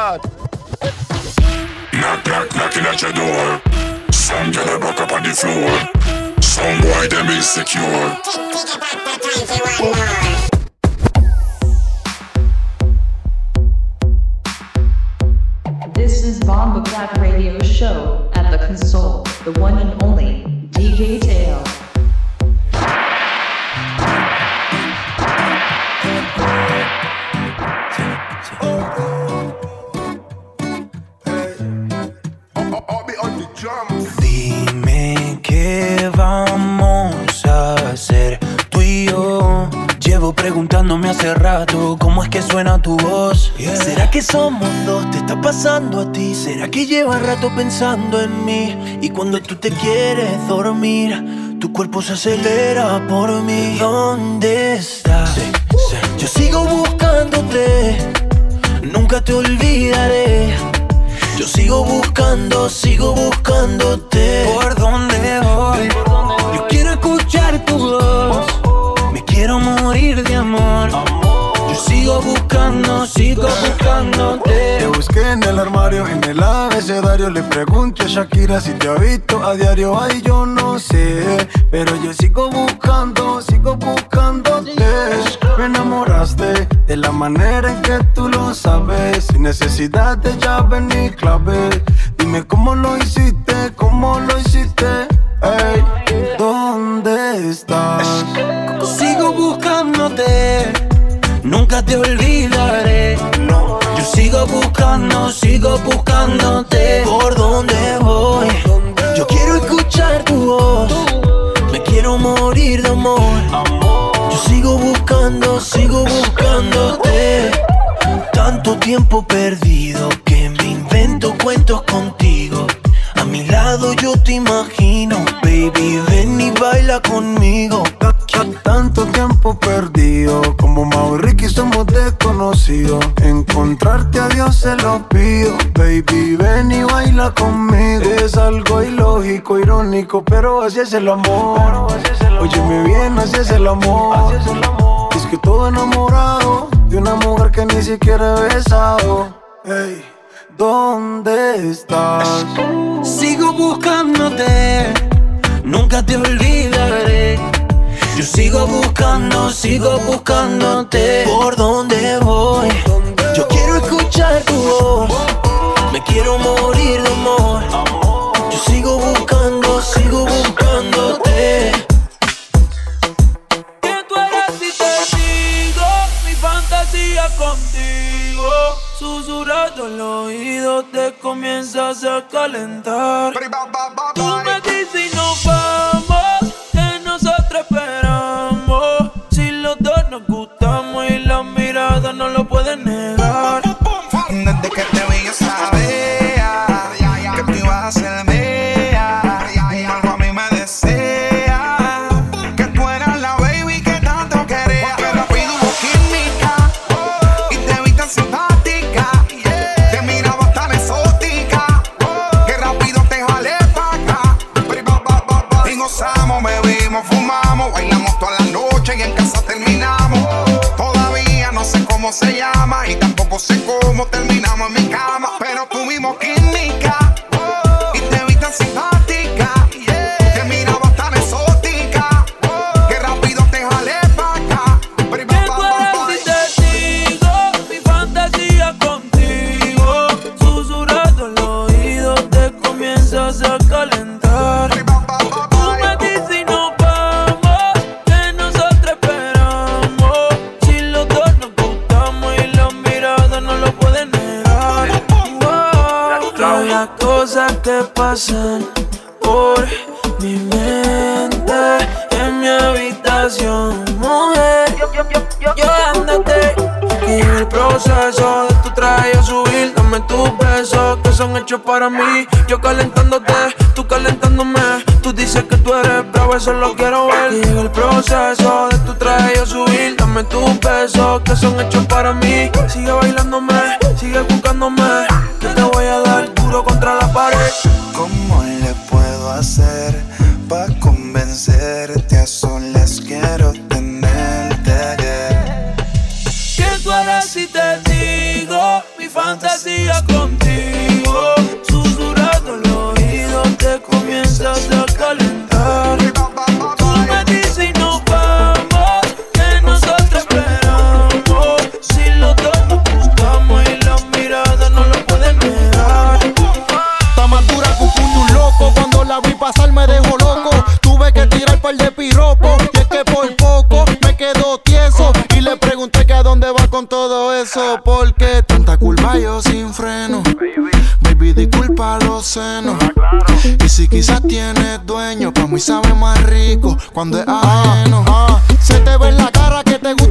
that. Knock, knock, knocking at your door. Some girl back up on the floor. Some boy them insecure. This is Bomba Clap Radio Show at the console, the one and only DJ Tail. Suena tu voz. ¿Será que somos dos? ¿Te está pasando a ti? ¿Será que llevas rato pensando en mí? Y cuando tú te quieres dormir, tu cuerpo se acelera por mí. ¿Dónde estás? Yo sigo buscándote, nunca te olvidaré. Yo sigo buscando, sigo buscándote. ¿Por dónde voy? Yo quiero escuchar tu voz. Me quiero morir de amor. Yo sigo buscando, sigo buscándote. Te busqué en el armario, en el abecedario. Le pregunto a Shakira si te ha visto a diario. Ay, yo no sé, pero yo sigo buscando, sigo buscándote. Me enamoraste de la manera en que tú lo sabes. Sin necesidad de llave ni clave. Dime cómo lo hiciste, cómo lo hiciste. Ey, ¿dónde estás? Sigo buscándote, nunca te olvidaré. Yo sigo buscando, sigo buscándote. ¿Por dónde voy? Yo quiero escuchar tu voz. Me quiero morir de amor. Yo sigo buscando, sigo buscándote. Tanto tiempo perdido que me invento cuentos contigo. A mi lado yo te imagino, baby, ven y baila conmigo. Tanto tiempo perdido, como Mau y Ricky somos desconocidos. Encontrarte a Dios se lo pido, baby, ven y baila conmigo. Es algo ilógico, irónico, pero así es el amor. Óyeme bien, así es el amor. Es que todo enamorado de una mujer que ni siquiera he besado. Ey, ¿dónde estás? Sigo buscándote, nunca te olvidaré. Yo sigo buscando, sigo buscándote. ¿Por dónde voy? Yo quiero escuchar tu voz. Me quiero morir de amor. Yo sigo buscando, sigo buscándote. Que tú eres te digo mi fantasía contigo. Susurrando el oído te comienzas a calentar. Tú me dices y nos vamos, que nosotros esperamos. Se llama y tampoco sé cómo terminamos en mi cama. Pero tuvimos química pasan por mi mente en mi habitación, mujer. Yo dándote y en el proceso de tu traje a subir, dame tus besos que son hechos para mí. Yo calentándote, tú calentándome. Tú dices que tú eres bravo, eso lo quiero ver. Y en el proceso de tu traje a subir, dame tus besos que son hechos para mí. Sigue bailándome, sigue buscándome. Tanta culpa yo sin freno. Baby, disculpa los senos. Y si quizás tienes dueño, pa' mí sabe más rico cuando es ajeno. Se te ve en la cara que te gusta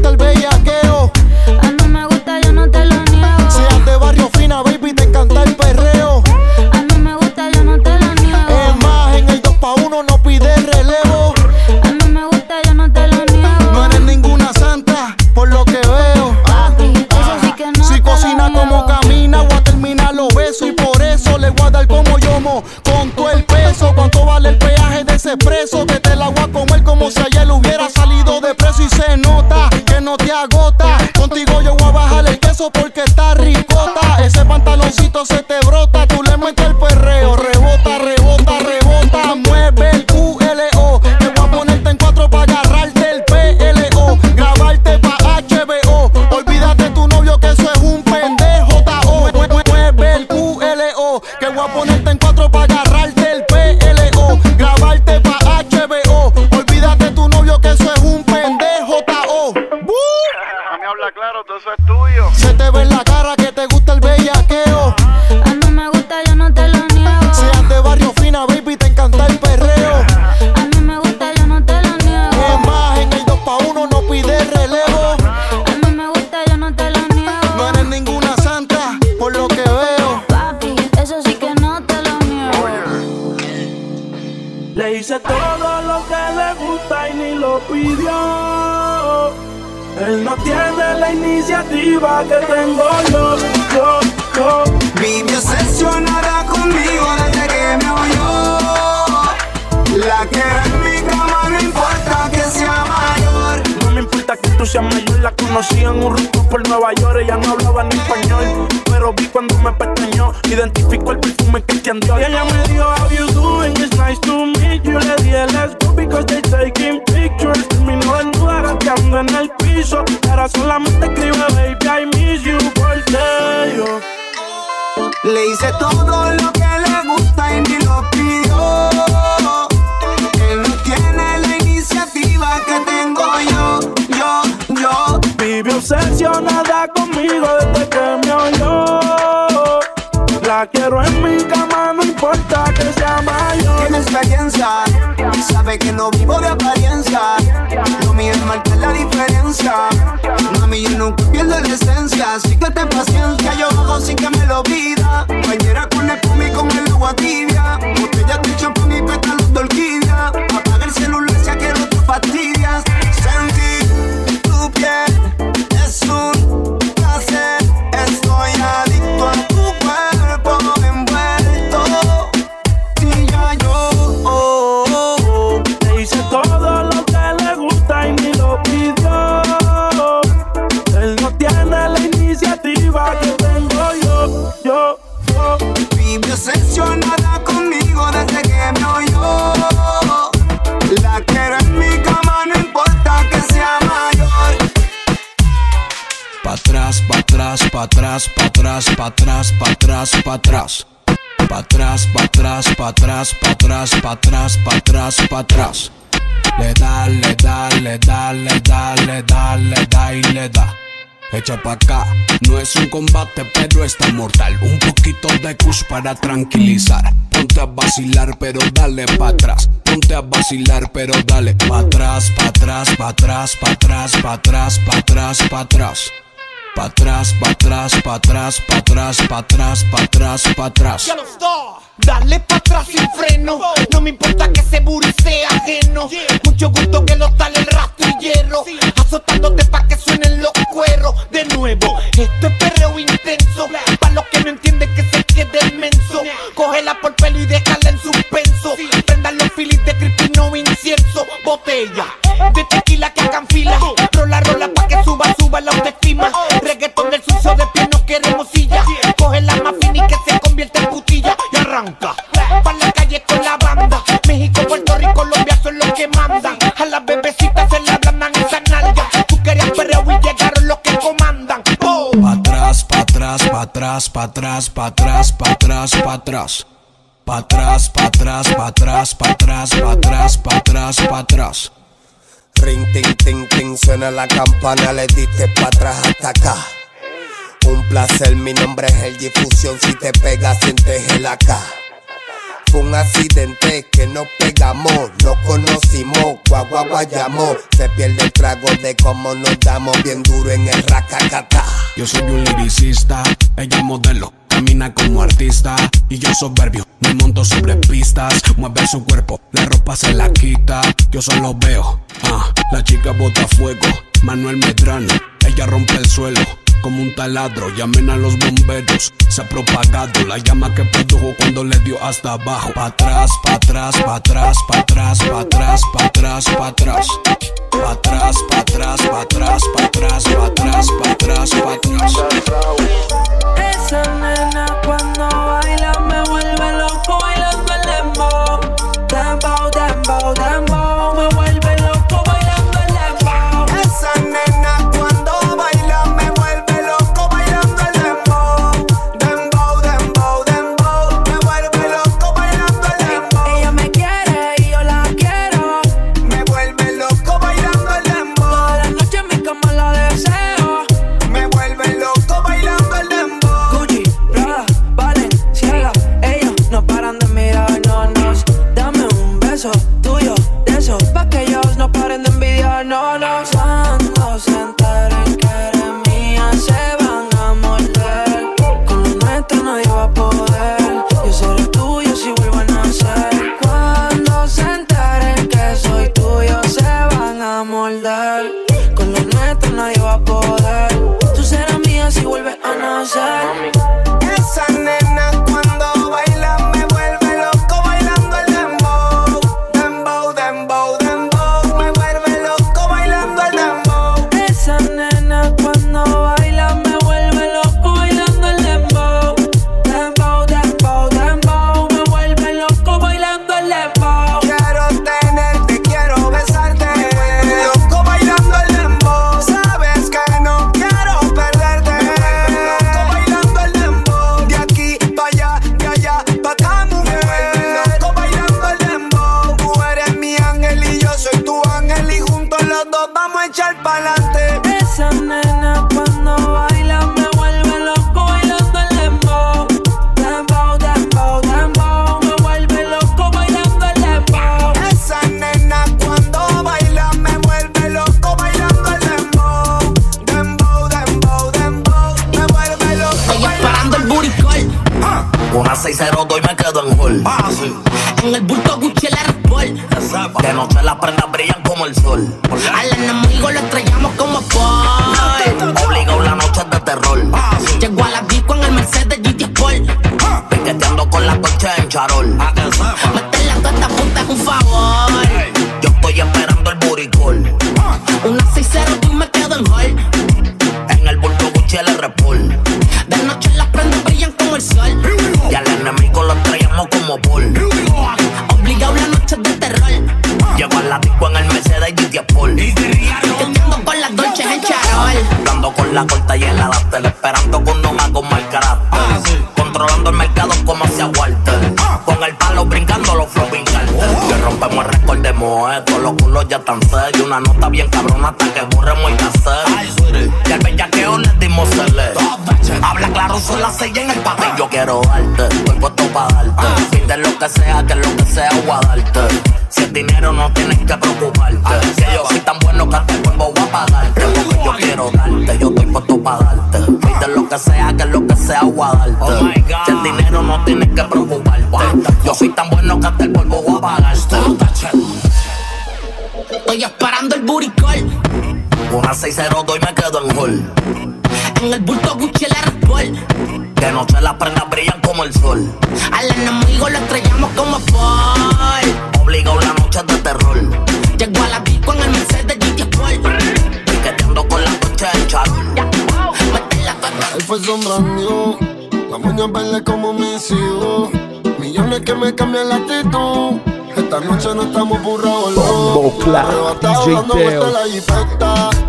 que tengo yo, yo, yo. Vive obsesionada conmigo desde que me oyó. La que en mi cama no importa que sea mayor. No me importa que tú seas mayor, la conocí en un rooftop por Nueva York. Ella no hablaba ni español, pero vi cuando me pestañó. Identificó el perfume que te andió. Y ella me dijo, How you doing? It's nice to meet you. Le dije, Let's go because they taking pictures. Terminó desnuda gateando en el piso. Ahora solamente escribe, Baby, I miss you. Porque yo. Le hice todo lo que le gusta y ni lo pidió. Él no tiene la iniciativa que tengo yo, yo, yo. Vive obsesionada conmigo desde que me oyó. Quiero en mi cama, no importa que sea mayor. Tiene experiencia, sabe que no vivo de apariencia. Lo mío es marcar la diferencia. Mami, yo nunca pierdo la esencia, así que ten paciencia. Yo bajo sin que me lo pida. Bañera con espuma y con el agua tibia. Botella de champán y pétalos de orquídea. Apaga el celular si que no fastidias. Sentí tu piel, es un placer. Estoy adicto a tu atrás, pa' atrás, pa' atrás, pa' atrás, pa' atrás, pa' atrás, pa' atrás. Pa' atrás, pa' atrás, pa' atrás, pa' atrás, pa' atrás, pa' atrás. Le da, le da, le da, le da, le da, le da y le da. Echa pa' acá, no es un combate, pero está mortal. Un poquito de kush para tranquilizar. Ponte a vacilar, pero dale pa' atrás. Ponte a vacilar, pero dale pa' atrás, pa' atrás, pa' atrás, pa' atrás, pa' atrás, pa' atrás, pa' atrás. Pa' atrás, pa' atrás, pa' atrás, pa' atrás, pa' atrás, pa' atrás, pa' atrás. Dale pa' atrás sin freno. No me importa que ese booty sea ajeno. Mucho gusto que lo sale el rastrillero. Azotándote pa' que suenen los cueros. De nuevo, esto es perreo intenso. Pa' los que no entienden que se quede inmenso. Cógela por pelo y déjala en suspenso. Prendan los filis de creepy, no incienso. Botella de tequila que hagan fila. Rola, rola pa' que suba, suba la autoestima. Que mandan. A las bebecitas se le ablandan esa nalga. Tú querías perreo y llegaron los que comandan. Oh. Pa' atrás, pa' atrás, pa' atrás, pa' atrás, pa' atrás, pa' atrás, pa' atrás. Pa' atrás, pa' atrás, pa' atrás, pa' atrás, pa' atrás, pa' atrás, pa' atrás. Suena la campana, le diste pa' atrás hasta acá. Un placer, mi nombre es el difusión, si te pegas sientes el acá. Fue un accidente que nos pegamos, nos conocimos, guagua guayamo. Se pierde el trago de cómo nos damos bien duro en el racacata. Yo soy un lyricista, ella modelo camina como artista y yo soberbio, me monto sobre pistas, mueve su cuerpo, la ropa se la quita, yo solo veo, ah, la chica bota fuego, Manuel Medrano, ella rompe el suelo, como un taladro. Llamen a los bomberos, se ha propagado la llama que produjo cuando le dio hasta abajo. Pa' atrás, pa' atrás, pa' atrás, pa' atrás, pa' atrás, pa' atrás, pa' atrás. Pa' atrás, pa' atrás, pa' atrás, pa' con el bulto Gucci el Air De noche las prendas brillan como el sol. cero doy me quedo en hall. En el bulto Gucci la Red De noche las prendas brillan como el sol. Al enemigo lo estrellamos como Paul. Obligado la noche de terror. Llego a la disco en el Mercedes GT Sport. Piqueteando con la noche del charol. Ahí fue sombra mío. La moña verde como mis hijos. Millones que me cambian la actitud. Esta noche no estamos burrados, no. Bombo Clap, DJ Teo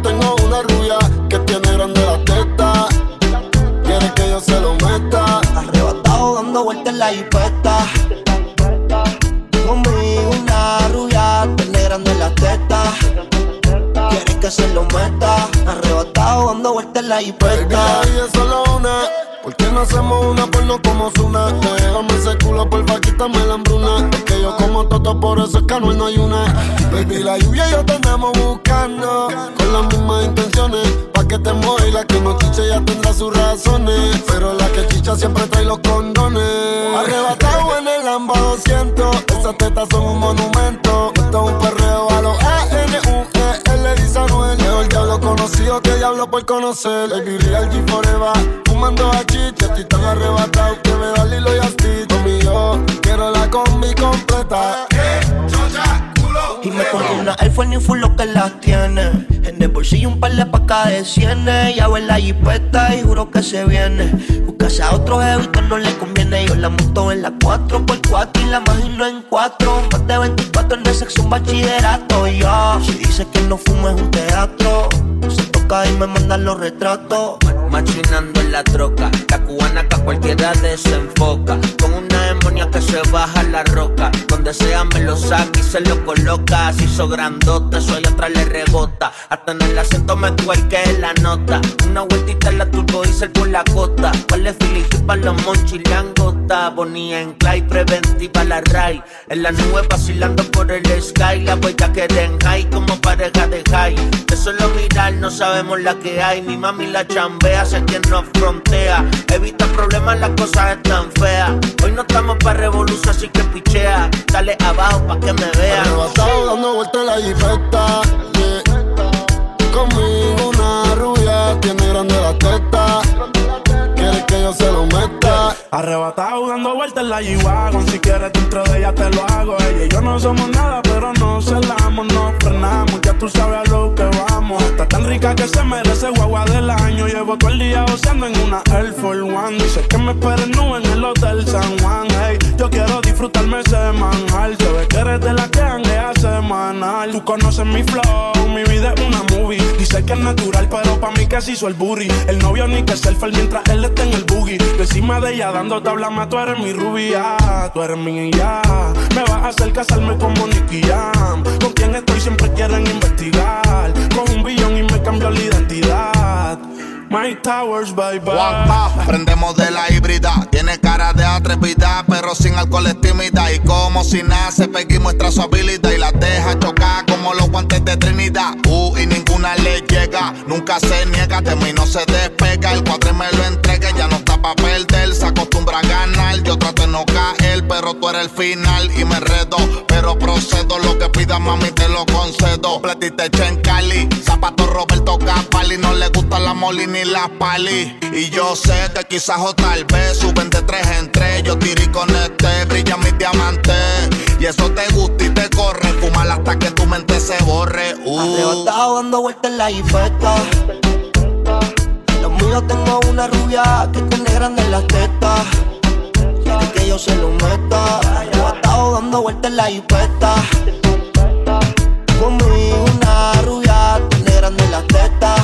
tengo una rubia que tiene grande la teta. Quiere que yo se lo meta. Arrebatado dando vueltas en la hipeta. Conmigo una rubia tiene grande la teta. Quiere que se lo meta. Arrebatado dando vueltas en la hipeta. Y es solo una. ¿Por qué no hacemos una porno como Zuna? Déjame ese culo, porfa, quítame la hambruna como toto, por eso es que no hay una. Baby, la lluvia y yo te andamos buscando. Con las mismas intenciones, pa' que te y la que no chiche ya tendrá sus razones. Pero la que chicha siempre trae los condones. Arrebatado en el Lamba 200, esas tetas son un monumento. Esto es un perreo conocido que diablo por conocer. Baby, real G forever. Fumando a chicha, estoy tan arrebatado que me da Lilo y Asti. Conmigo, quiero la combi completa. Y me compro una Air Force Full lo que las tiene. En el bolsillo un par de pacas de cienes. Ya en la jipeta y juro que se viene. Buscas a otro jefe que no le conviene. Yo la monto en la 4x4 y la imagino en 4. Más de 24 en el sexo un bachillerato. Yo, si dice que no fumo es un teatro. Se toca y me mandan los retratos. Machinando en la troca, la cubana que a cualquiera desenfoca. Con una demonia que se baja la roca. Donde sea me lo saca y se lo coloca. Así hizo grandote, soy atrás le rebota. Hasta en el acento me que la nota. Una vueltita en la turbo y por la costa. ¿Cuál es para los monchis langota? Bonía en clay, preventiva la ray. En la nube vacilando por el sky. La huella que den high como pareja de high. De solo mirar no sabemos la que hay. Mi mami la chambea, sé quien nos frontea. Evita problemas, las cosas están feas. Hoy no estamos para revolución, así que pichea. Dale abajo pa' que me vea. Arrebatado dando vueltas la jipeta. yeah. Conmigo una rubia tiene grande la teta. Quiere que yo se lo Arrebatado dando vueltas en la G-Wagon. Si quieres dentro de ella te lo hago. Ella y yo no somos nada pero no celamos No frenamos, ya tú sabes a lo que vamos. Está tan rica que se merece guagua del año. Llevo todo el día goceando en una Air Force One. Dice que me esperen nu en el Hotel San Juan. Hey, yo quiero disfrutarme ese manjar. Se ve que eres de la que hanguea semanal. Tú conoces mi flow, mi vida es una movie. Dice que es natural pero pa' mí que se hizo el booty. El novio ni que selfie mientras él está en el boogie Encima de ella dando tabla más, tú eres mi rubia, tú eres mi ya. Me vas a hacer casarme como Nicky Jam. Con quien estoy siempre quieren investigar. Con un billón y me cambio la identidad. My Towers, bye bye. Prendemos de la híbrida. Tiene cara de atrevida, pero sin alcohol es tímida. Y como si nace, Peggy muestra su habilidad y la deja chocar como los guantes de Trinidad. Uh, y ninguna le llega, nunca se niega. De mí no se despega. El cuadre me lo entrega, perder. Se acostumbra a ganar. Yo trato de no caer, pero tú eres el final y me redo. Pero procedo, lo que pida mami te lo concedo. Platita hecha en Cali, zapato Roberto Capali. No le gusta la molina y la pali. Y yo sé que quizás o tal vez suben de tres en tres. Yo tiré con este, brilla mi diamante. Y eso te gusta y te corre. Fumar hasta que tu mente se borre. Uh. Dando vueltas en la jipeta. Lo mío tengo una rubia que tiene grande las tetas. Quiere que yo se lo meta. Arrebatado dando vueltas en la jipeta. Conmigo una rubia tiene grande las tetas.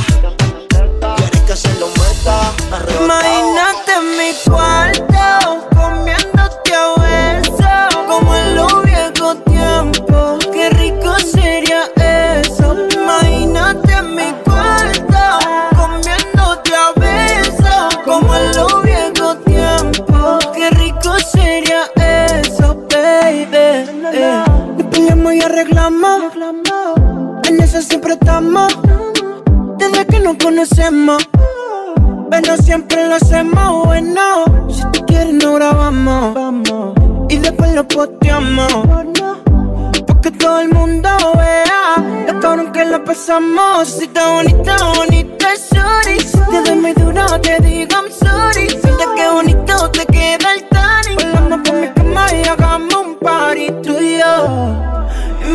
Quiere que se lo meta. Arrebatado. Imagínate mi cuarto estamos. Desde que nos conocemos. Pero siempre lo hacemos bueno. Si tú quieres, no grabamos. Y después lo posteamos. Porque todo el mundo vea lo cabrón que lo pasamos. Si está bonita, bonita, sorry. Si te doy muy duro, te digo I'm sorry. Mira qué bonito te queda el tanning. Volamos por mi cama y hagamos un party tú y yo.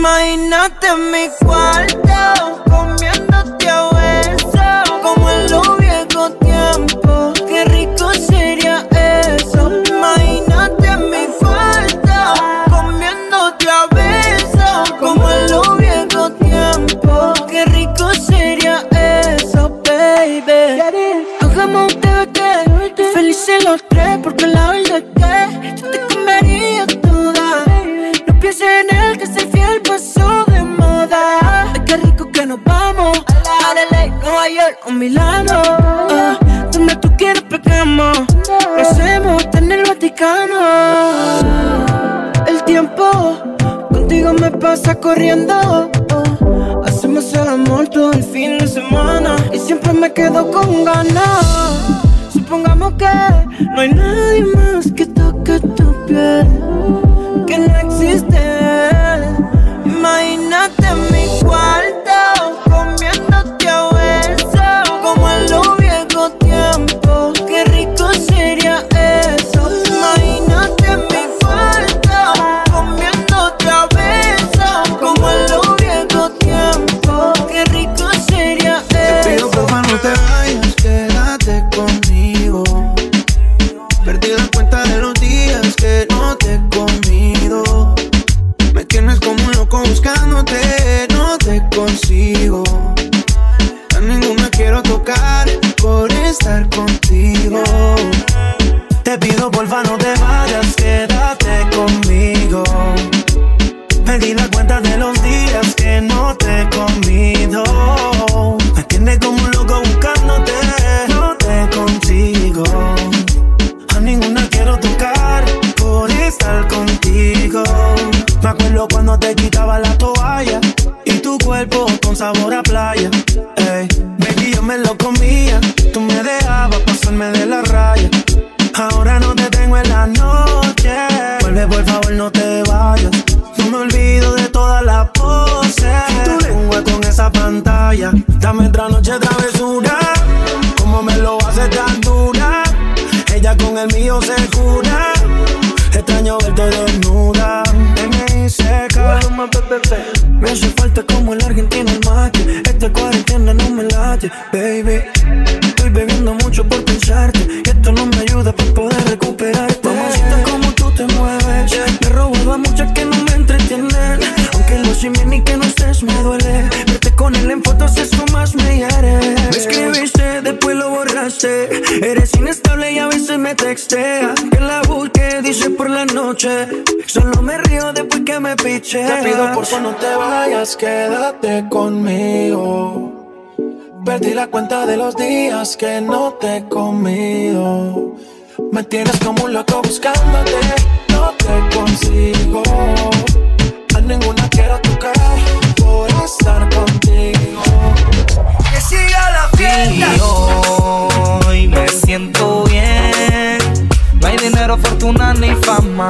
Imagínate en mi cuarto comiéndote a besos como en los viejos tiempos. Qué rico sería eso. Imagínate en mi cuarto comiéndote a besos como en los viejos tiempos. Qué rico sería eso, baby. Hagamos un TBT, felices los tres un milagro. Uh, ah, donde tú quieres pecamos, lo hacemos en el Vaticano. El tiempo contigo me pasa corriendo. Ah, hacemos el amor todo el fin de semana y siempre me quedo con ganas. Supongamos que no hay nadie más que toque tu piel, que no existe textea. Que la busque, dice por la noche. Solo me río después que me piche. Te pido por favor no te vayas, quédate conmigo. Perdí la cuenta de los días que no te he comido. Me tienes como un loco buscándote, no te consigo. A ninguna quiero tocar por estar contigo. Que siga la fiesta. Y hoy me siento bien. Hay dinero, fortuna ni fama.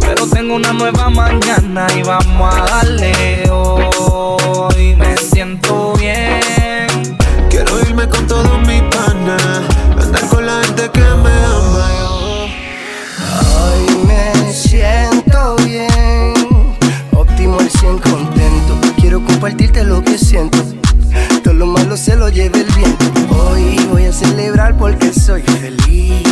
Pero tengo una nueva mañana y vamos a darle. Hoy me siento bien. Quiero irme con todos mis panas, andar con la gente que me ama. Hoy me siento bien, óptimo al 100 contento. Quiero compartirte lo que siento. Todo lo malo se lo lleve el viento. Hoy voy a celebrar porque soy feliz.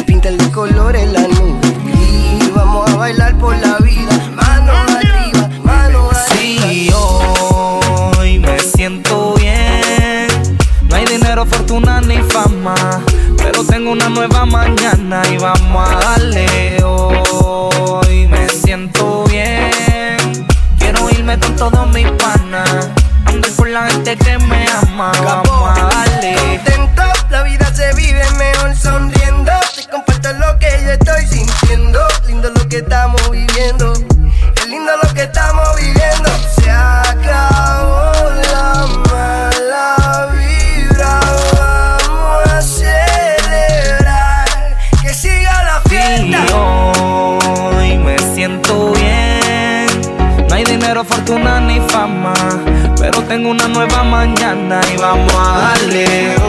Píntale colores la nube. Y vamos a bailar por la vida. Mano arriba, mano arriba. Sí, hoy me siento bien. No hay dinero, fortuna ni fama. Pero tengo una nueva mañana y vamos a darle. Hoy me siento bien. Quiero irme con todos mis panas. Andar con la gente que me ama. Vamos a darle. Viviendo. Lindo lo que estamos viviendo. Se acabó la mala vibra. Vamos a celebrar. Que siga la fiesta. Hoy me siento bien. No hay dinero, fortuna ni fama. Pero tengo una nueva mañana y vamos a darle.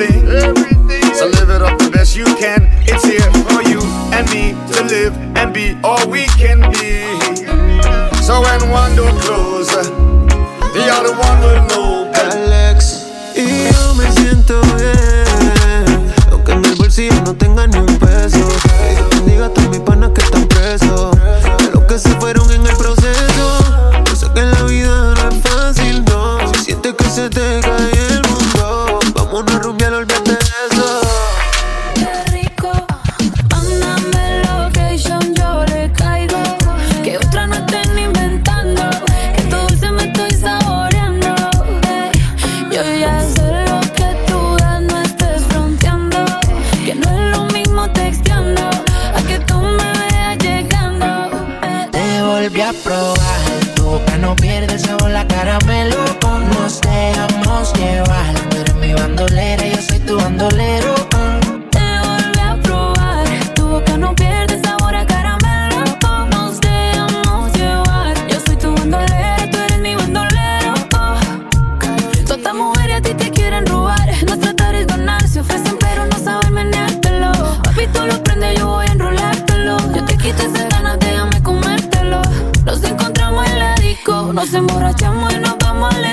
Everything, so live it up the best you can. It's here for you and me to live and be all we can be. So when one door closes, Nos emborrachamos y nos vamos al.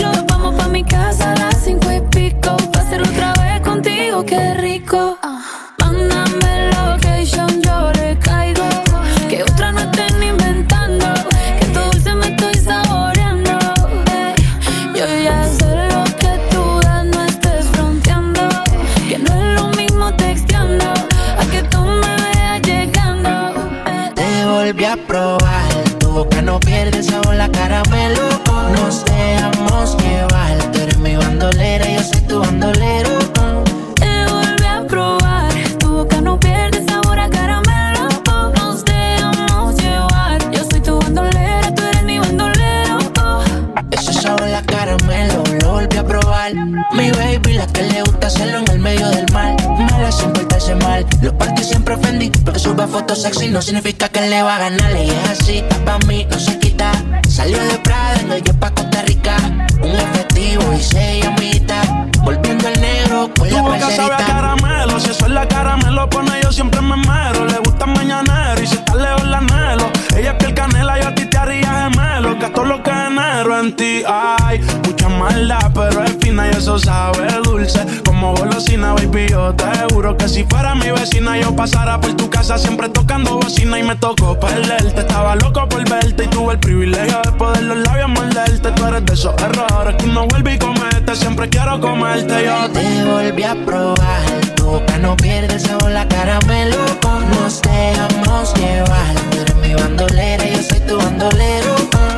Nos vamos pa' mi casa a las cinco y pico. Pa' hacerlo otra vez contigo, qué rico. Fotos sexy no significa que le va a ganar. Y es así, pa' mí no se quita. Salió de Prada, no yo pa' Costa Rica. Un efectivo y se llamita. Volviendo el negro con Tu la boca sabe a caramelo, si eso es la caramelo pone yo siempre me mero. Le gusta mañanero y si está lejos la anhelo. Ella es piel canela, yo a ti te haría gemelo. Que todo lo que genero en ti mucha pero es fina y eso sabe dulce. Como golosina, baby, yo te juro que si fuera mi vecina yo pasara por tu casa siempre tocando bocina y me tocó perderte. Estaba loco por verte y tuve el privilegio de poder los labios morderte. Tú eres de esos errores que uno vuelve y comete. Siempre quiero comerte yo. Te volví a probar. Tu boca no pierde sabor la caramelo. Nos dejamos llevar. Tú eres mi bandolera, yo soy tu bandolero.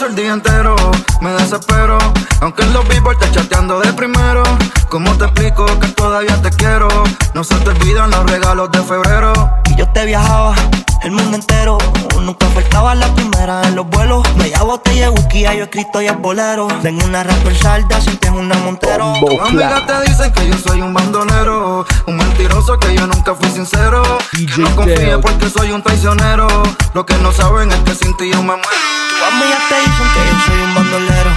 Paso el día entero. Me desespero. Aunque en los billboards te chateando de primero. ¿Cómo te explico que todavía te quiero? No se te olvidan los regalos de febrero. Y yo te viajaba el mundo entero. Nunca faltaba la primera en los vuelos. Media botella de whisky, ya yo escrito y el bolero. Tengo una rapper salda, sientes una montero. Tus amigas te dicen que yo soy un bandolero, un mentiroso que yo nunca fui sincero. Que no confíe porque soy un traicionero. Lo que no saben es que sin ti yo me muero. Tus amigas te dicen que yo soy un bandolero.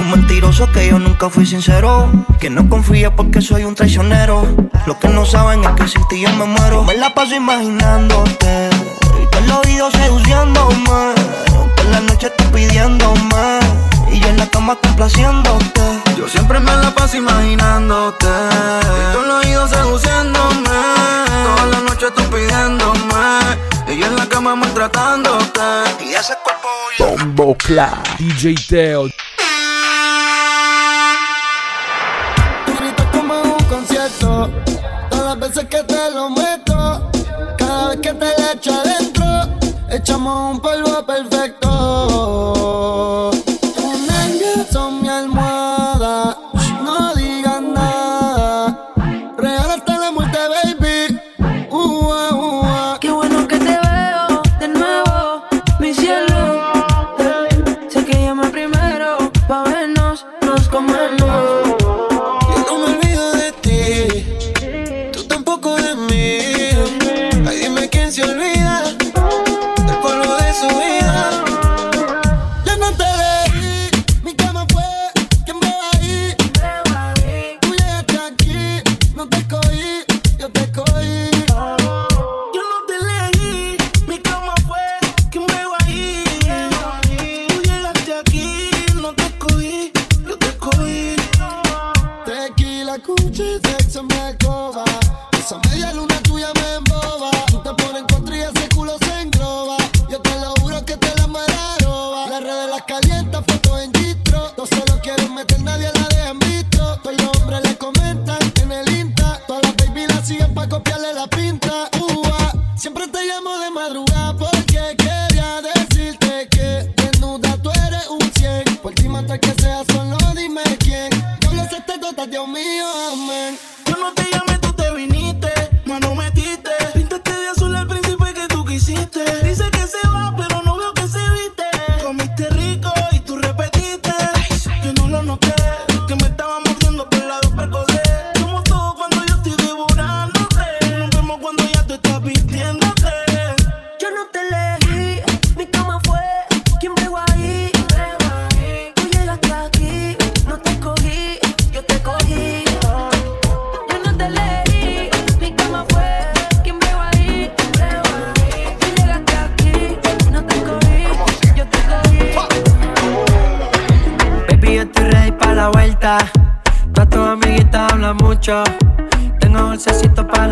Un mentiroso que yo nunca fui sincero. Que no confía porque soy un traicionero. Lo que no saben es que sin ti yo me muero. Me la paso imaginándote. El oído seduciéndome. Por la noche estoy pidiéndome. Y yo en la cama complaciéndote. Yo siempre me la paso imaginándote. Y con los oídos seduciéndome. Toda la noche tú pidiéndome. Y yo en la cama maltratándote. Y ese cuerpo Bombo Cla, DJ Teo. Grito como en un concierto. Todas las veces que te lo meto. Cada vez que te le echo adentro. Echamos un polvo perfecto.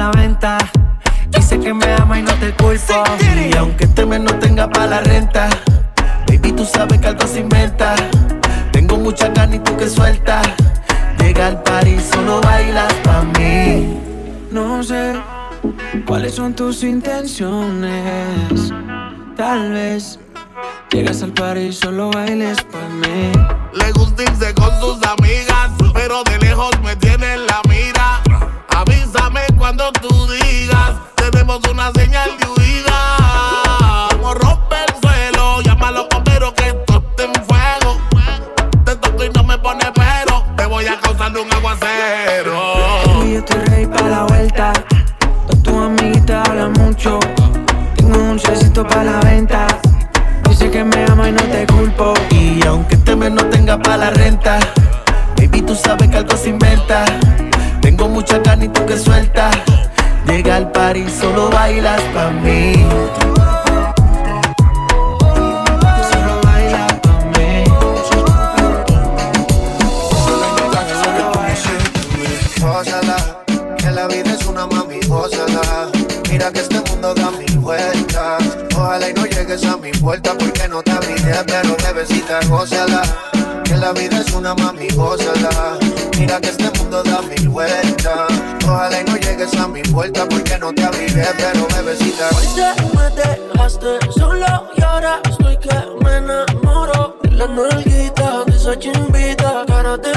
La venta. Dice que me ama y no te culpo. Y aunque este mes no tenga para la renta, baby, tú sabes que algo se inventa. Tengo mucha ganas y tú que sueltas. Llega al París, solo bailas pa' mí. No sé cuáles son tus intenciones. Tal vez llegas al par y solo bailes pa' mí. Le gusta irse con sus amigas, pero de lejos me tiene en la mira. Avísame cuando tú digas, tenemos una señal de huida. Como rompe el suelo, llama a los bomberos que esto en fuego. Te toco y no me pone pero, te voy a causar un aguacero. Baby, yo estoy ready para la vuelta. Todas tus amiguitas hablan mucho. Tengo un dulcecito para la venta. Dice que me ama y no te culpo. Y aunque este mes no tenga para la renta, baby, tú sabes que algo se inventa. Tengo mucha ganas y tú que sueltas. Llega al París, solo bailas pa' mí. Solo bailas pa' mí. Gózala, que la vida es una mami. Mira que este mundo da mil vueltas. Ojalá y no llegues a mi puerta porque no te abriré, pero bebecita, gózala. Que la vida es una mami, gózala. Mira que este mundo da mil vueltas. Ojalá y no llegues a mi puerta porque no te abriré, pero bebecita. Hoy te me dejaste solo y ahora estoy que me enamoro. La nalguita de esa chimbita, cara de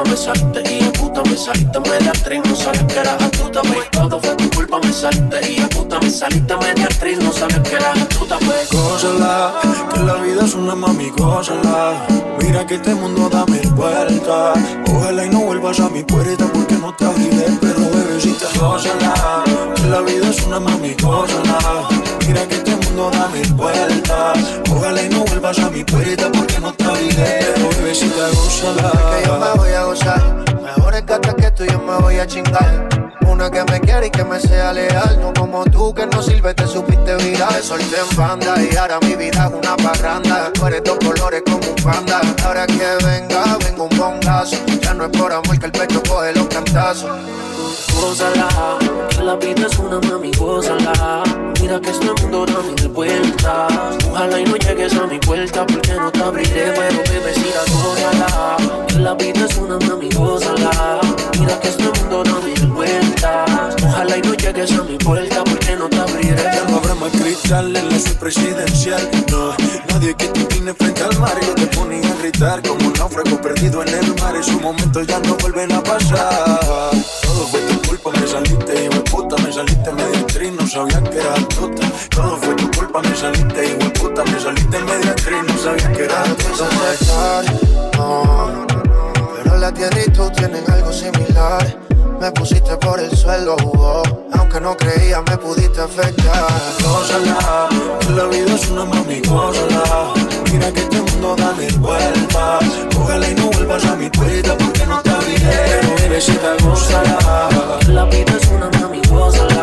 culpa, me saliste y puta me saliste media actriz, no sabes que eras astuta, pues. Todo fue tu culpa, me saliste y puta me saliste media actriz, no sabes que eras astuta, pues. Gózala, que la vida es una mami, gózala. Mira que este mundo da mil vueltas. Ojalá y no vuelvas a mi puerta porque no te abriré, pero gózala. La vida es una mami, gózala. Mira que este mundo da mil vueltas. Ojalá y no vuelvas a mi puerta porque no te pero bebecita, gózala. que yo me voy a gozar. Mejor es que tú yo me voy a chingar. Una que me quiere y que me sea leal. No como tú que no sirve, te supiste viral. Solté en banda y ahora mi vida es una parranda. Tú eres dos colores como un panda. Ahora que venga, vengo un bongazo. Ya no es por amor que el pecho coge los cantazos. Gózala, que la vida es una mami, gózala. Mira que este mundo da mil vueltas. Ojalá y no llegues a mi puerta porque no te abriré, pero bebecita, gózala. Que la vida es una mami, gózala. Mira que este mundo da mil vueltas. Ojalá y no llegues a mi puerta porque no te abriré. Ya no habrá más cristal en la presidencial. No, nadie que te incline frente al mar. Yo te ponía a gritar como un náufrago perdido en el mar. Esos momentos ya no vuelven a pasar. Todo fue tu culpa, me saliste, hijo de puta. Me saliste media actriz, no sabía que era puta. Todo fue tu culpa, me saliste, hijo de puta. Me saliste media actriz, no sabía que era puta. No, pero la tierra y tú tienen algo similar. Me pusiste por el suelo, oh, aunque no creía me pudiste afectar. Gózala, que la vida es una mami, gózala. Mira que este mundo da mil vueltas. Ojalá y no vuelvas a mi puerta porque no te abriré. Pero bebecita, gózala. Que la vida es una mami, gózala.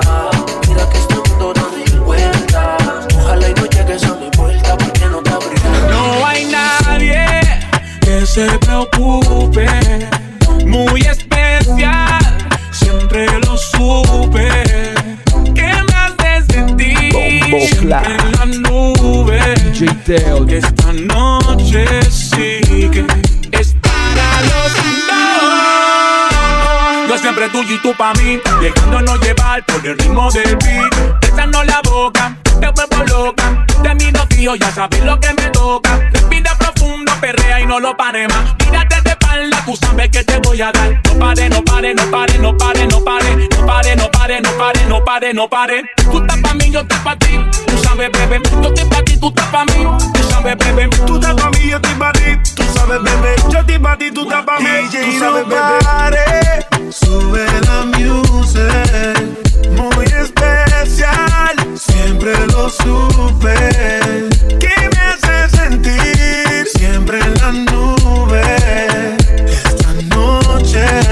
Mira que este mundo da mil vueltas. Ojalá y no llegues a mi puerta porque no te abriré. No hay nadie que se preocupe, muy especial, siempre lo supe. Que me haces sentir siempre en la nube. Que esta noche sí que es para los dos. Yo siempre tuyo y tú pa' mí. Dejándonos llevar por el ritmo del beat. Besando la boca, te vuelvo loca. Te miro fijo, ya sabes lo que me toca. Respira profundo, perrea y no lo pare más. Mírate espalda, tú sabes que te voy a dar. No pare, no pare, no pare, no pare, no pare. No pare, no pare, no pare, no pare, no pare. Tú estás pa' mí, yo estoy pa' ti. Tú sabes, bebé. Yo estoy pa' ti, tú estás pa' mí. Tú sabes, bebé. Tú estás pa' mí, yo estoy pa' ti. Tú sabes, bebé. Yo estoy pa' ti, tú estás pa' mí. Tú sabes, bebé. Sube la music, muy especial. Siempre lo supe.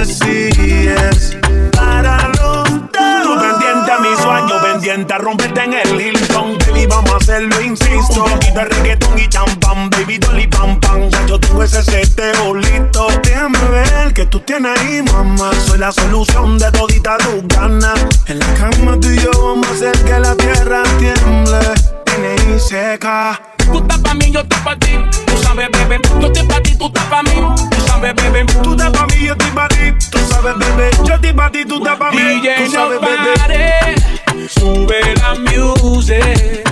Es para los Tú pendiente a mi sueño, pendiente a romperte en el Hilton. Baby, vamos a hacerlo, insisto. Un poquito de reggaetón y champán, baby, dolly pam pam. Ya yo tengo ese seteo listo. Déjame ver que tú tienes ahí, mamá. Soy la solución de todita tus ganas. En la cama tú y yo vamos a hacer que la tierra tiemble. Tiene y seca. Tú estás pa' mí, yo estoy pa' ti. Sabes, bebé. Yo estoy pa' ti, tú estás pa' mí. Tú sabes, bebé. Tú estás pa' mí, yo estoy pa' ti. Tú sabes, bebé. Yo estoy pa' ti, tú estás pa' mí. DJ, Tú no sabes, bebé. pare. Sube la music.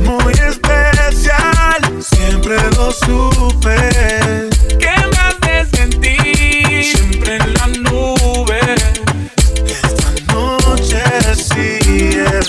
Muy especial, siempre lo supe. Que me hace sentir siempre en la nube. Esta noche sí es.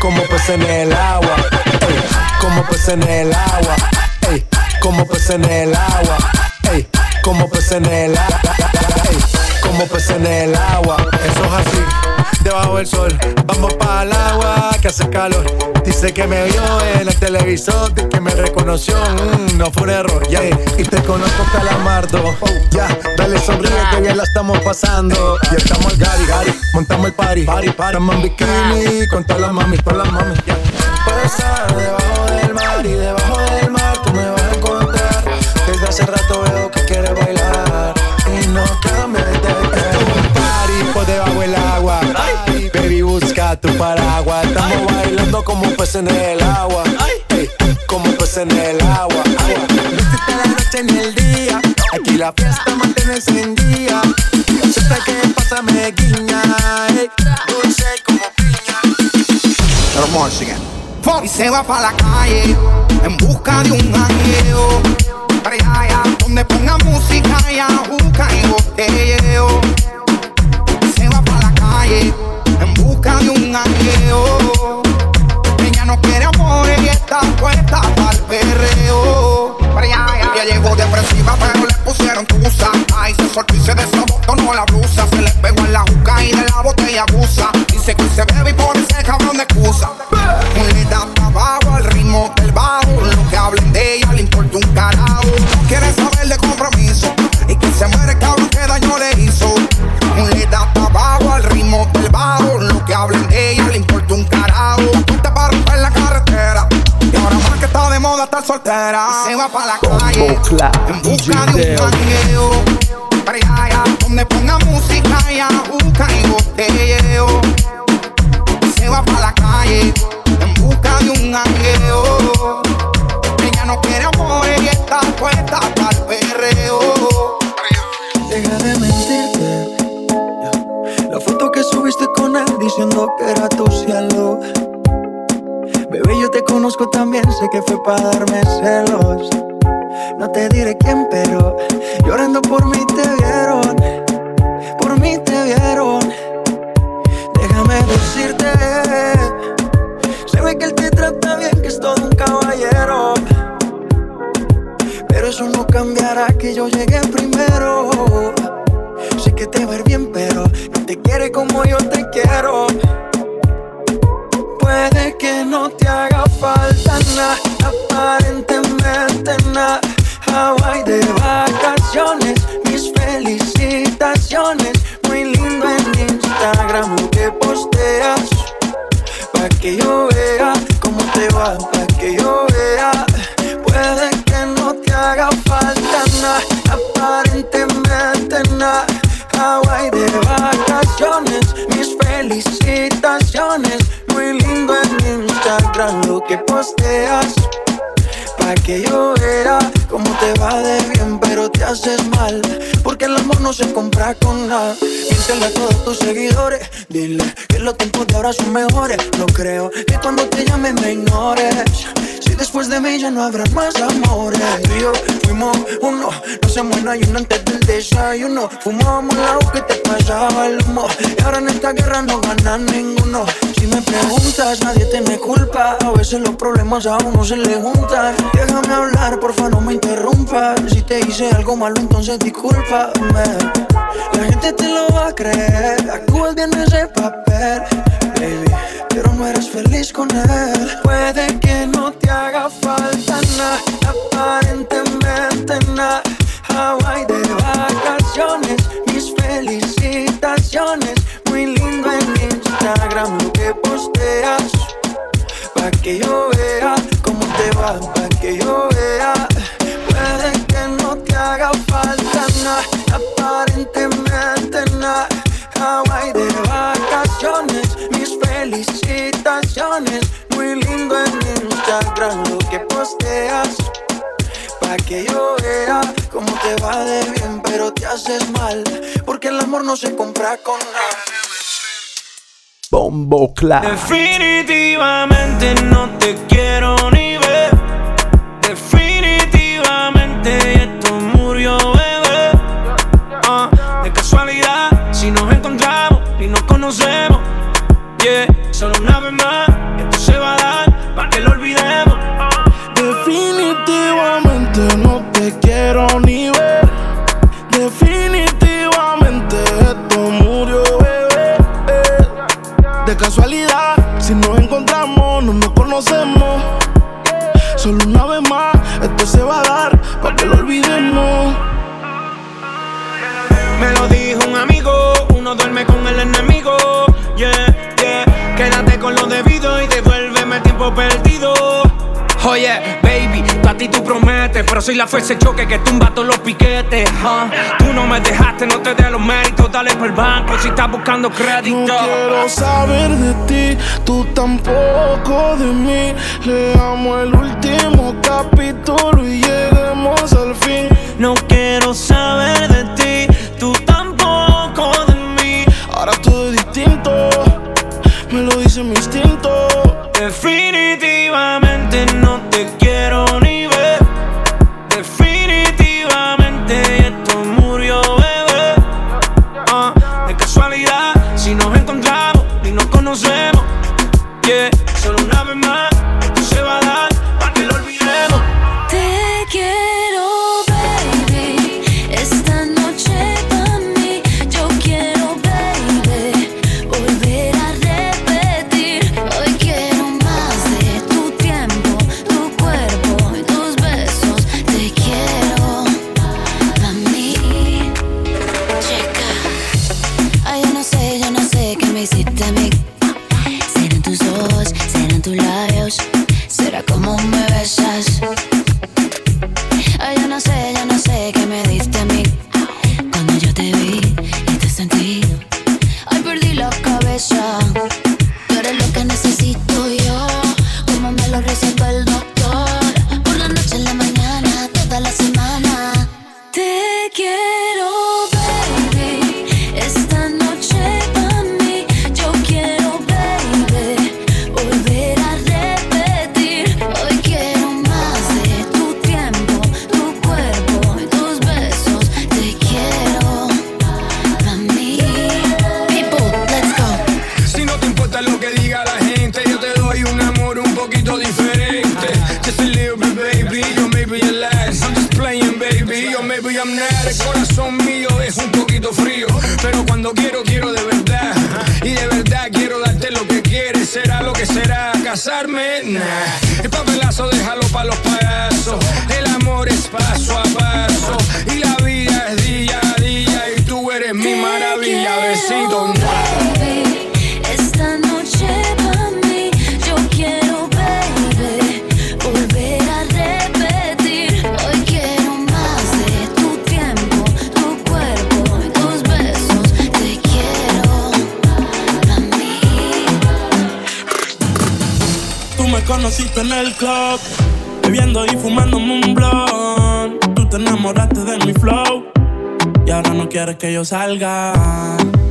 Como peces en el agua. Como peces en el agua. Ey, como peces en el agua. Ey, como peces en el agua. Como peces en el agua. Eso es así. Debajo del sol, vamos para el agua que hace calor. Dice que me vio en el televisor y que me reconoció. Mm, no fue un error, ya. Y te conozco, Calamardo. Ya, dale sonríe que bien la estamos pasando. Ya estamos al Gary, Gary. Montamos el party, party, party. Estamos en bikini con todas las mami, todas las mami. Puedo estar debajo del mar y debajo tu paraguas. Estamos bailando como peces en el agua. Ey, como peces en el agua. existe la noche ni el día. Aquí la fiesta mantiene encendida. Siempre que pasa me guiña. ey, dulce como Y se va para la calle en busca de un jangueo. Para allá, allá, donde ponga música y ajuca y botelleo. Se va para la calle en busca de un jangueo. Ella no quiere amores y está puesta para el perreo. Soltera. Y se va para la calle. En busca de un jangueo. Allá, donde ponga música y ajuca y botelleo. Se va para la calle en busca de un jangueo. Ella no quiere amores y está puesta para el perreo. Deja de mentirte. La foto que subiste con él diciendo que era tu cielo. Bebé, yo te conozco también, sé que fue para darme felicitaciones. Muy lindo en Instagram lo que posteas. Pa' que yo vea cómo te va de bien, pero te haces mal. Porque el amor no se compra con nada. Piénsale a todos tus seguidores. Dile que los tiempos de ahora son mejores. No creo que cuando te llame me ignores. Después de mí ya no habrá más amores. Tú y yo fuimos uno. No se muera y uno antes del desayuno. Fumábamos la que te pasaba el humo. Y ahora en esta guerra no gana ninguno. Si me preguntas, nadie te me culpa. A veces los problemas a uno se le juntan. Déjame hablar, porfa, no me interrumpas. Si te hice algo malo, entonces discúlpame. La gente te lo va a creer. Actúas bien ese papel, baby. Pero no eres feliz con él. Puede que no te haga falta nada, aparentemente nada. Hawaii de vacaciones, mis felicitaciones. Muy lindo en Instagram lo que posteas. Pa' que yo vea cómo te va, pa' que yo vea. Puede que no te haga falta nada, aparentemente nada. Hawaii de vacaciones, mis felicitaciones. Muy lindo en Instagram lo que posteas. Pa' que yo vea cómo te va de bien, pero te haces mal. Porque el amor no se compra con nada. Bombo Clap. Definitivamente no te quiero ni solo una vez más, esto se va a dar para que lo olvidemos. Definitivamente no te quiero ni ver. Definitivamente esto murió, bebé. De casualidad, si nos encontramos, no nos conocemos. Solo una vez más, esto se va a dar para que lo olvidemos. Me lo dijo un amigo, uno duerme con el enemigo. Con lo debido y devuélveme el tiempo perdido. Oye, baby, tú a ti tú prometes, pero soy la fuerza choque que tumba todos los piquetes. Tú no me dejaste, no te dé los méritos, dale por el banco si estás buscando crédito. No quiero saber de ti, tú tampoco de mí. Leamos el último capítulo y lleguemos al fin. No quiero saber de ti, lo dice mi instinto. Definitivamente no te quiero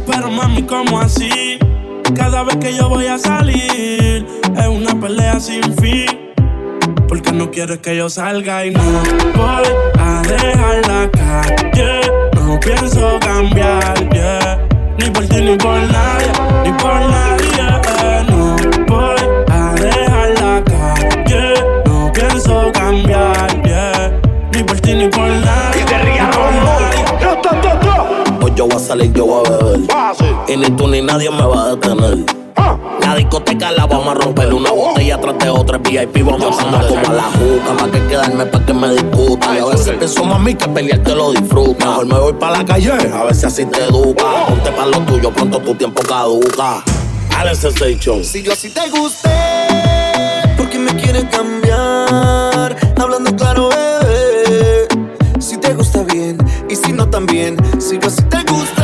Pero mami, ¿cómo así? Cada vez que yo voy a salir es una pelea sin fin. Porque no quieres que yo salga y no voy a dejar la calle. No pienso cambiar, yeah. Ni por ti, ni por nadie, ni por nadie. Yo voy a salir, yo voy a beber. Y ni tú ni nadie me va a detener. Ah. La discoteca la vamos a romper Una oh. botella tras de otra, VIP vamos a andar como a la juca Más que quedarme pa' que me discuta. Y a veces pienso, mami, que pelear te lo disfruta Mejor me voy pa' la calle, a ver si así te educa. Oh. Ponte pa' lo tuyo, pronto tu tiempo caduca. Alex Sensation Si yo así te gusté Porque me quieres cambiar no tan bien. Sigo si te gusta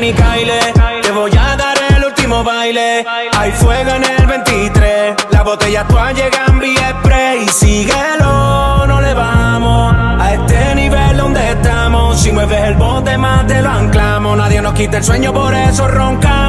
Ven y te voy a dar el último baile. Hay fuego en el 23, las botellas todas llegan vía spray. Síguelo, no le vamos a este nivel donde estamos. Si mueves el bote más te lo anclamos. Nadie nos quita el sueño, por eso roncamos.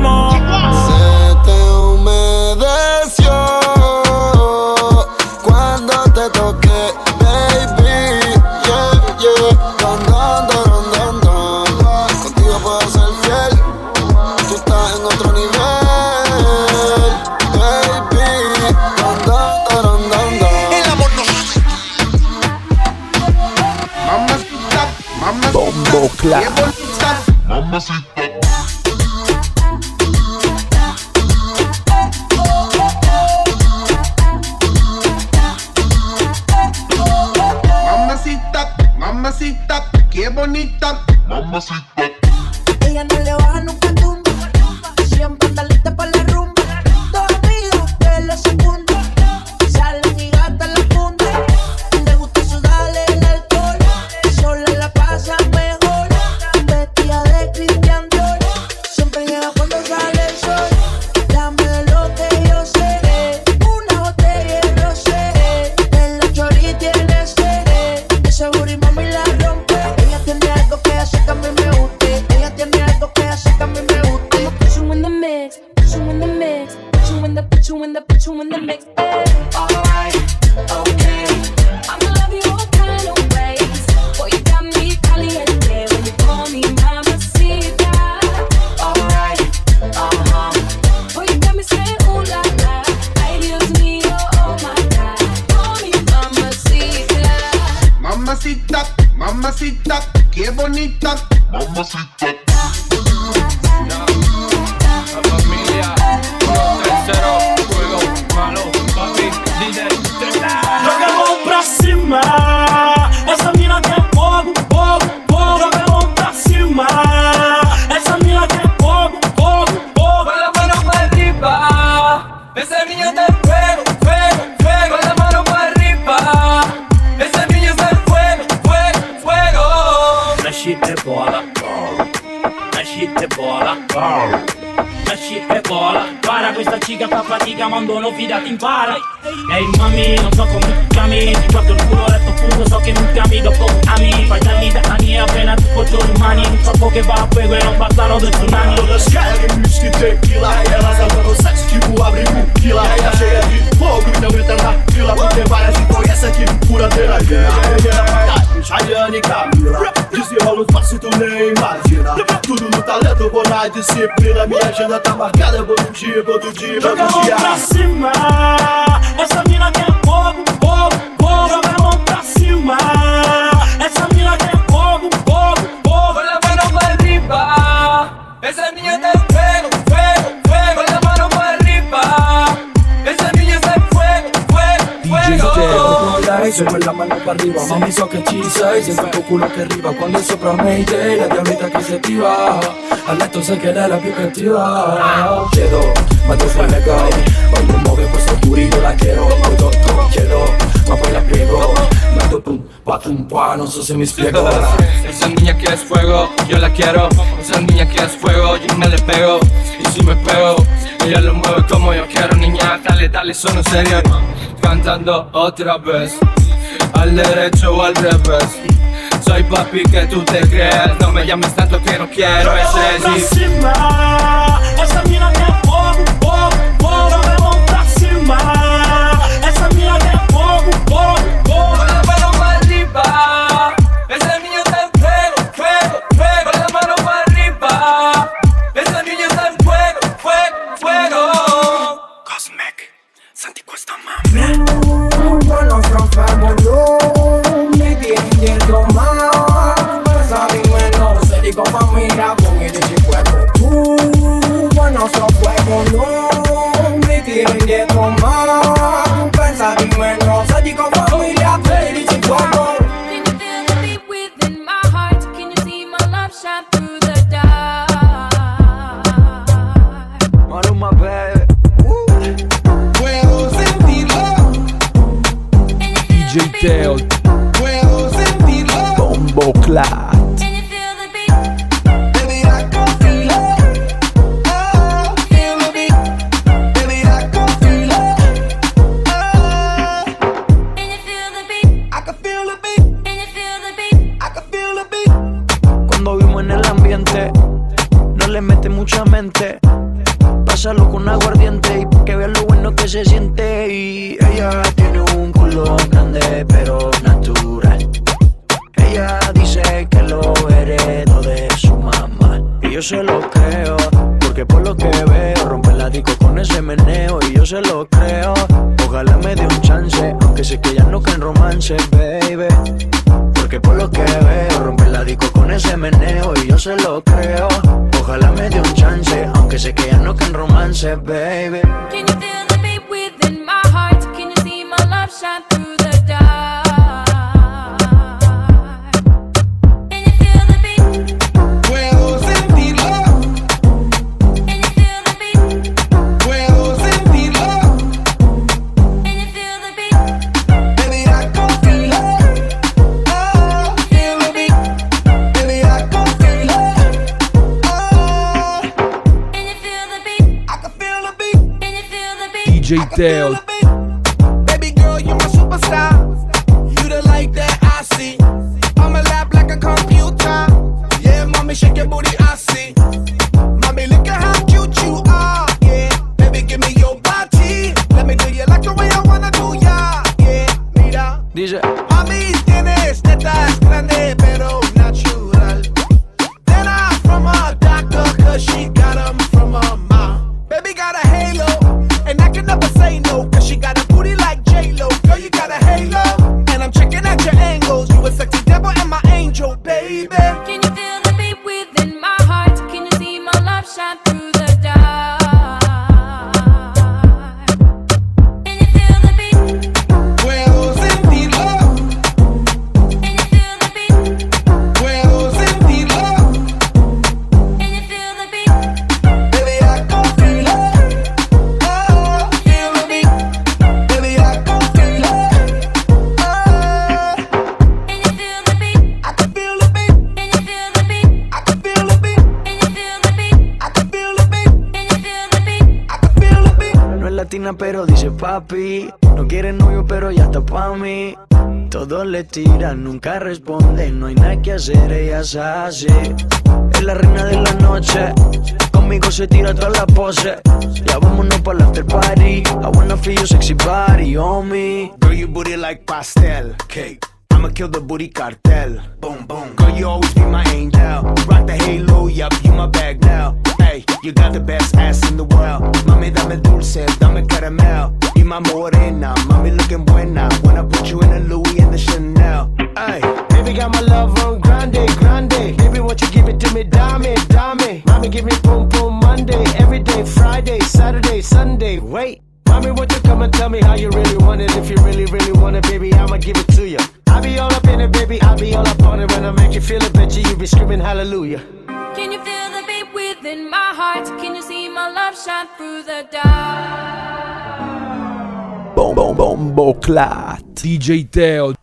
Cada é bom dia, bom dia, bom dia. Joga a mão pra cima, essa mina quer fogo. se fue la mano para arriba. Mami, so que hechiza y siempre tu culo que arriba. Cuando sopra Mayday, la diablita que se activa Al esto se queda la pica activa. Quiero, mato fue legal Cuando mueve pues oscuro yo la quiero. Todo, todo, quiero, ma la piego Mato pum, pa tum, pa, no sé si me explico. Esa niña que es fuego, yo la quiero. Esa niña que es fuego, yo me le pego. Y si me pego, ella lo mueve como yo quiero Niña, dale, dale, sono serio. Cantando otra vez al derecho o al revés. Soy papi que tú te crees, no me llames tanto que no quiero ese jeep. Mina. y como mira con el cuerpo. Tú, bueno, sos fuego, no me tienen que tomar. Pensa bien menos, allí con familia con el cuerpo. DJ Teo Puedo sentirlo Bombo Class nunca responde, no hay nada que hacer, ella se hace. Es la reina de la noche, conmigo se tira tras la pose. Ya vámonos para el after party, I wanna feel your sexy body, homie. Girl, you booty like pastel cake. I'ma kill the booty cartel. Boom, boom. Girl, you always be my angel. Rock the halo, yup, you my bag now. You got the best ass in the world. Mami, dame dulce, dame caramel. Y my morena, mami looking buena. When I put you in a Louis and the Chanel. Ay, baby got my love on grande, grande. Baby, what you give it to me, dame, dame. Mami, give me boom, boom Monday, every day, Friday, Saturday, Sunday. Wait. Mommy, won't you come and tell me how you really want it? If you really, really want it, baby, I'ma give it to you. I be all up in it, baby, I be all up on it. When I make you feel it, bitch. you, you be screaming hallelujah. Can you feel the beat? in my heart. Can you see my love shine through the dark? Bombo, bombo, clat. DJ Teo.